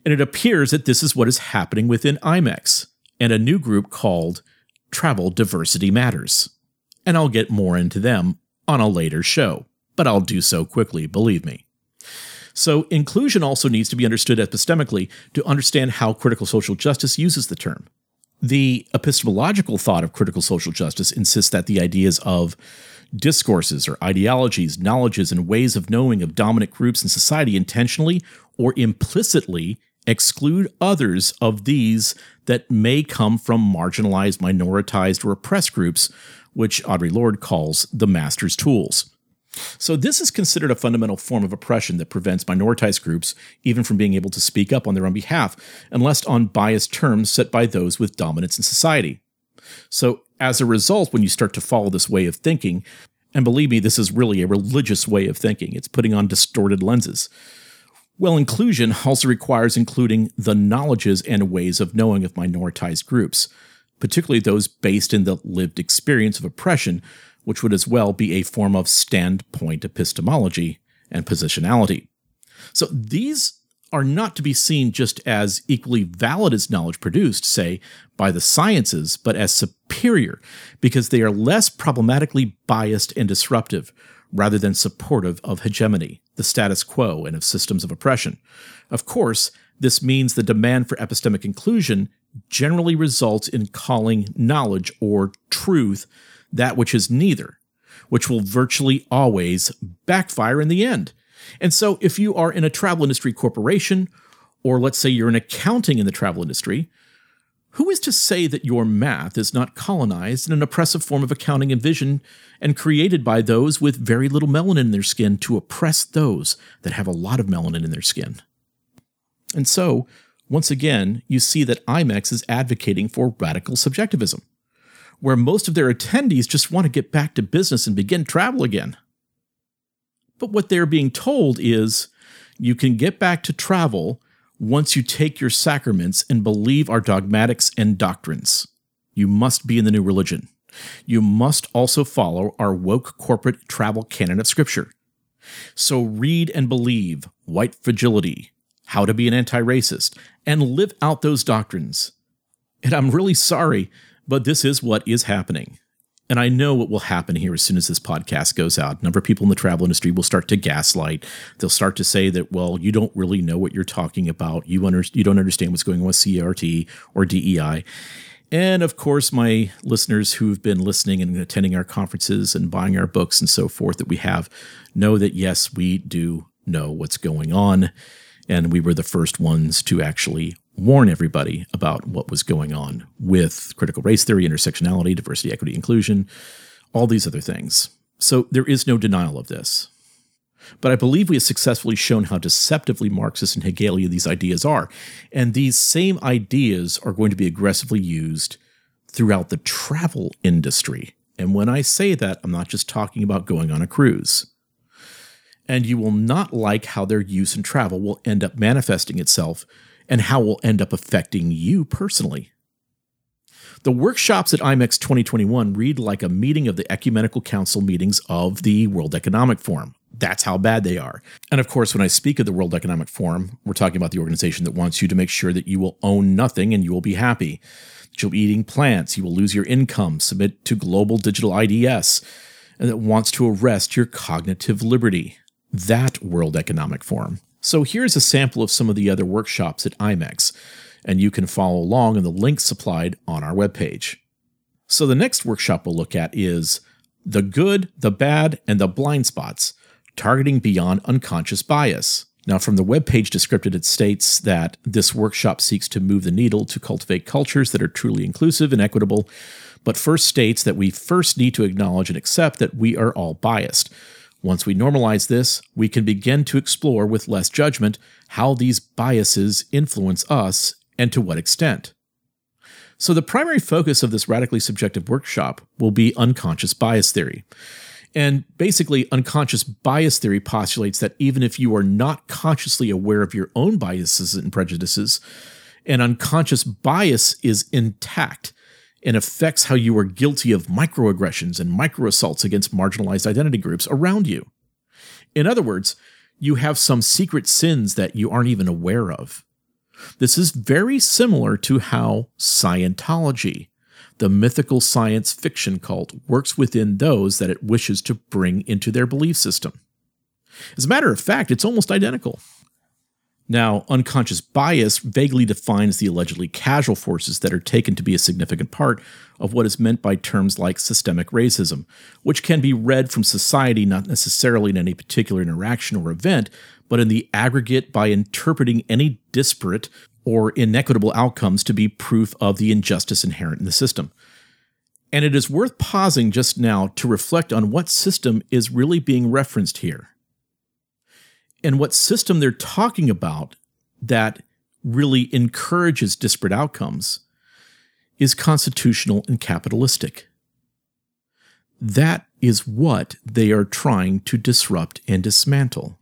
And it appears that this is what is happening within IMEX and a new group called Travel Diversity Matters. And I'll get more into them on a later show, but I'll do so quickly, believe me. So, inclusion also needs to be understood epistemically to understand how critical social justice uses the term. The epistemological thought of critical social justice insists that the ideas of discourses or ideologies, knowledges, and ways of knowing of dominant groups in society intentionally or implicitly exclude others of these that may come from marginalized, minoritized, or oppressed groups, which Audre Lorde calls the master's tools. So, this is considered a fundamental form of oppression that prevents minoritized groups even from being able to speak up on their own behalf, unless on biased terms set by those with dominance in society. So, as a result, when you start to follow this way of thinking, and believe me, this is really a religious way of thinking, it's putting on distorted lenses. Well, inclusion also requires including the knowledges and ways of knowing of minoritized groups, particularly those based in the lived experience of oppression, which would as well be a form of standpoint epistemology and positionality. So these are not to be seen just as equally valid as knowledge produced, say, by the sciences, but as superior because they are less problematically biased and disruptive rather than supportive of hegemony, the status quo, and of systems of oppression. Of course, this means the demand for epistemic inclusion generally results in calling knowledge or truth that which is neither, which will virtually always backfire in the end and so, if you are in a travel industry corporation, or let's say you're in accounting in the travel industry, who is to say that your math is not colonized in an oppressive form of accounting and vision and created by those with very little melanin in their skin to oppress those that have a lot of melanin in their skin? And so, once again, you see that IMEX is advocating for radical subjectivism, where most of their attendees just want to get back to business and begin travel again. But what they're being told is you can get back to travel once you take your sacraments and believe our dogmatics and doctrines. You must be in the new religion. You must also follow our woke corporate travel canon of Scripture. So read and believe white fragility, how to be an anti racist, and live out those doctrines. And I'm really sorry, but this is what is happening. And I know what will happen here as soon as this podcast goes out. A number of people in the travel industry will start to gaslight. They'll start to say that, well, you don't really know what you're talking about. You, under, you don't understand what's going on with CRT or DEI. And of course, my listeners who've been listening and attending our conferences and buying our books and so forth that we have know that, yes, we do know what's going on. And we were the first ones to actually warn everybody about what was going on with critical race theory, intersectionality, diversity, equity, inclusion, all these other things. So there is no denial of this. But I believe we have successfully shown how deceptively Marxist and Hegelian these ideas are. And these same ideas are going to be aggressively used throughout the travel industry. And when I say that, I'm not just talking about going on a cruise. and you will not like how their use in travel will end up manifesting itself and how will end up affecting you personally. The workshops at IMEX 2021 read like a meeting of the Ecumenical Council meetings of the World Economic Forum. That's how bad they are. And of course, when I speak of the World Economic Forum, we're talking about the organization that wants you to make sure that you will own nothing and you will be happy. That you'll be eating plants, you will lose your income, submit to global digital IDS, and that wants to arrest your cognitive liberty. That World Economic Forum. So here's a sample of some of the other workshops at IMEX and you can follow along in the links supplied on our webpage. So the next workshop we'll look at is The Good, the Bad, and the Blind Spots Targeting Beyond Unconscious Bias. Now, from the webpage description, it states that this workshop seeks to move the needle to cultivate cultures that are truly inclusive and equitable, but first states that we first need to acknowledge and accept that we are all biased. Once we normalize this, we can begin to explore with less judgment how these biases influence us and to what extent. So, the primary focus of this radically subjective workshop will be unconscious bias theory. And basically, unconscious bias theory postulates that even if you are not consciously aware of your own biases and prejudices, an unconscious bias is intact and affects how you are guilty of microaggressions and microassaults against marginalized identity groups around you. In other words, you have some secret sins that you aren't even aware of. This is very similar to how Scientology, the mythical science fiction cult, works within those that it wishes to bring into their belief system. As a matter of fact, it's almost identical. Now, unconscious bias vaguely defines the allegedly casual forces that are taken to be a significant part of what is meant by terms like systemic racism, which can be read from society not necessarily in any particular interaction or event, but in the aggregate by interpreting any disparate or inequitable outcomes to be proof of the injustice inherent in the system. And it is worth pausing just now to reflect on what system is really being referenced here. And what system they're talking about that really encourages disparate outcomes is constitutional and capitalistic. That is what they are trying to disrupt and dismantle.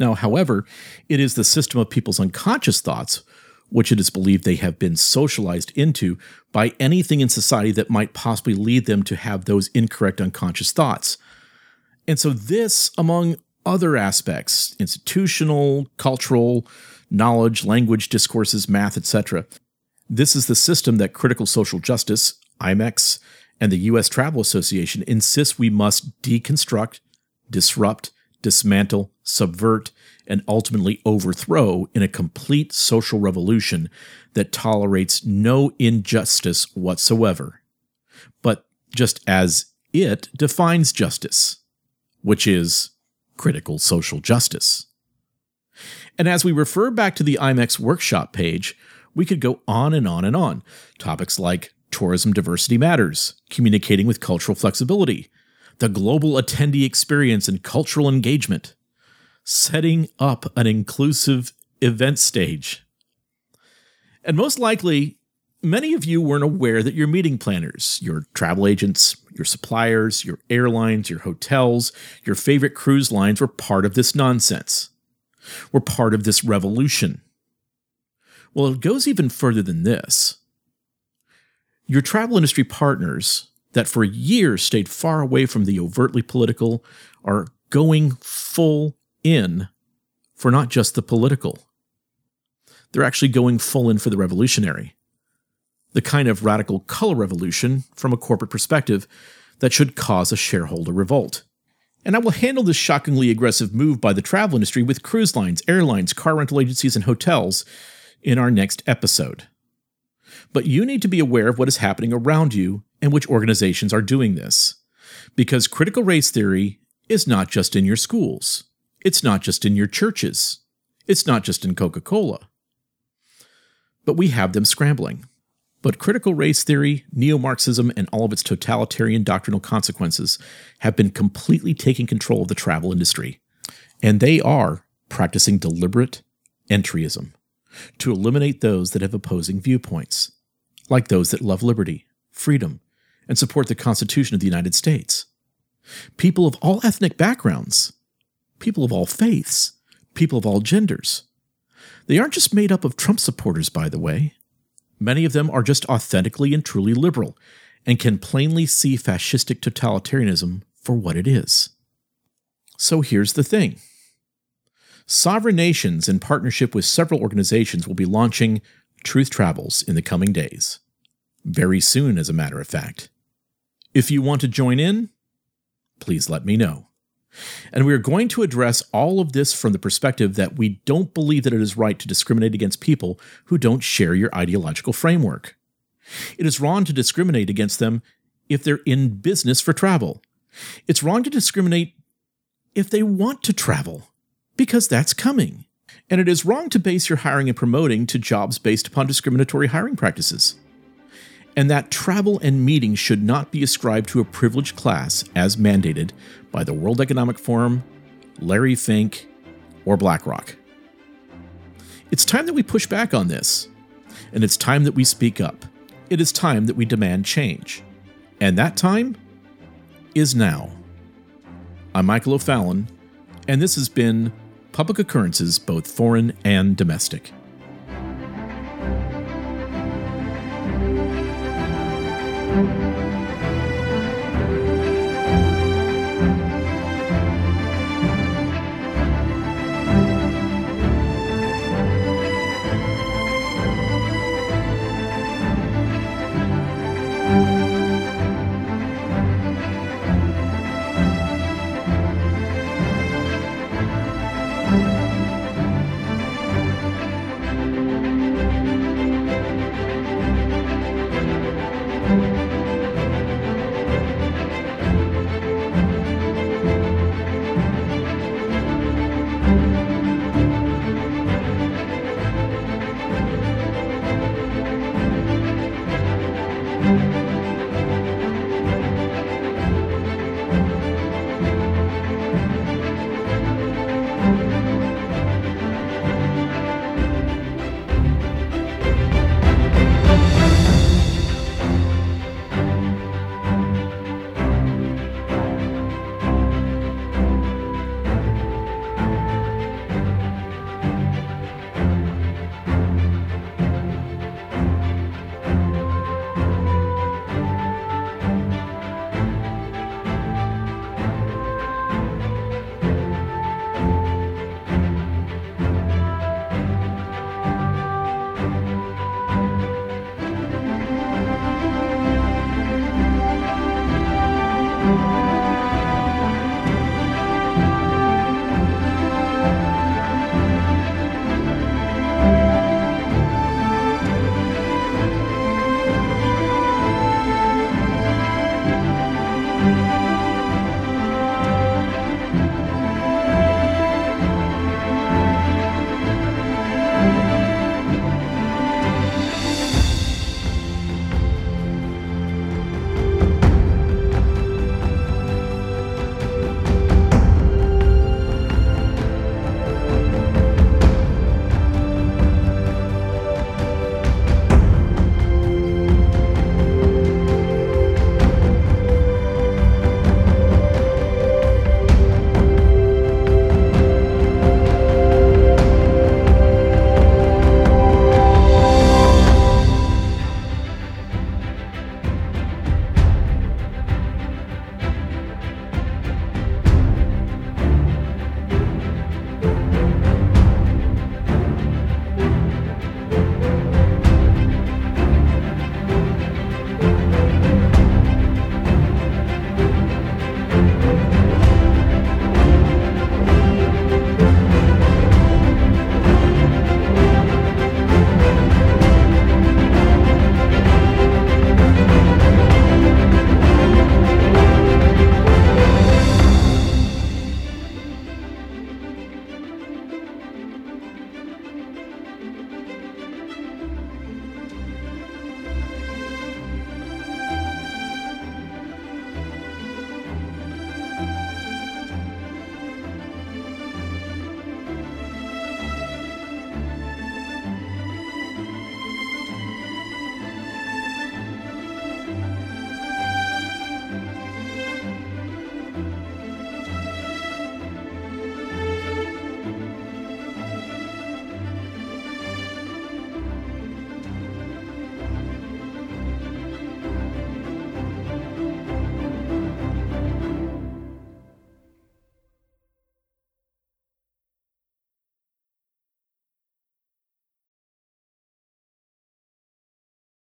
Now, however, it is the system of people's unconscious thoughts, which it is believed they have been socialized into by anything in society that might possibly lead them to have those incorrect unconscious thoughts. And so, this, among other aspects, institutional, cultural, knowledge, language, discourses, math, etc., this is the system that Critical Social Justice, IMEX, and the U.S. Travel Association insists we must deconstruct, disrupt, dismantle, subvert, and ultimately overthrow in a complete social revolution that tolerates no injustice whatsoever, but just as it defines justice, which is critical social justice. And as we refer back to the IMEX workshop page, we could go on and on and on. Topics like tourism diversity matters, communicating with cultural flexibility, the global attendee experience and cultural engagement, setting up an inclusive event stage. And most likely, many of you weren't aware that your meeting planners, your travel agents, your suppliers, your airlines, your hotels, your favorite cruise lines were part of this nonsense, were part of this revolution. Well, it goes even further than this. Your travel industry partners that for years stayed far away from the overtly political are going full in for not just the political. They're actually going full in for the revolutionary. The kind of radical color revolution from a corporate perspective that should cause a shareholder revolt. And I will handle this shockingly aggressive move by the travel industry with cruise lines, airlines, car rental agencies, and hotels in our next episode. But you need to be aware of what is happening around you and which organizations are doing this. Because critical race theory is not just in your schools, it's not just in your churches, it's not just in Coca Cola. But we have them scrambling. But critical race theory, neo Marxism, and all of its totalitarian doctrinal consequences have been completely taking control of the travel industry. And they are practicing deliberate entryism to eliminate those that have opposing viewpoints, like those that love liberty, freedom, and support the Constitution of the United States. People of all ethnic backgrounds, people of all faiths, people of all genders. They aren't just made up of Trump supporters, by the way. Many of them are just authentically and truly liberal and can plainly see fascistic totalitarianism for what it is. So here's the thing Sovereign nations, in partnership with several organizations, will be launching Truth Travels in the coming days. Very soon, as a matter of fact. If you want to join in, please let me know. And we are going to address all of this from the perspective that we don't believe that it is right to discriminate against people who don't share your ideological framework. It is wrong to discriminate against them if they're in business for travel. It's wrong to discriminate if they want to travel, because that's coming. And it is wrong to base your hiring and promoting to jobs based upon discriminatory hiring practices. And that travel and meetings should not be ascribed to a privileged class as mandated by the World Economic Forum, Larry Fink, or BlackRock. It's time that we push back on this, and it's time that we speak up. It is time that we demand change. And that time is now. I'm Michael O'Fallon, and this has been Public Occurrences, both foreign and domestic.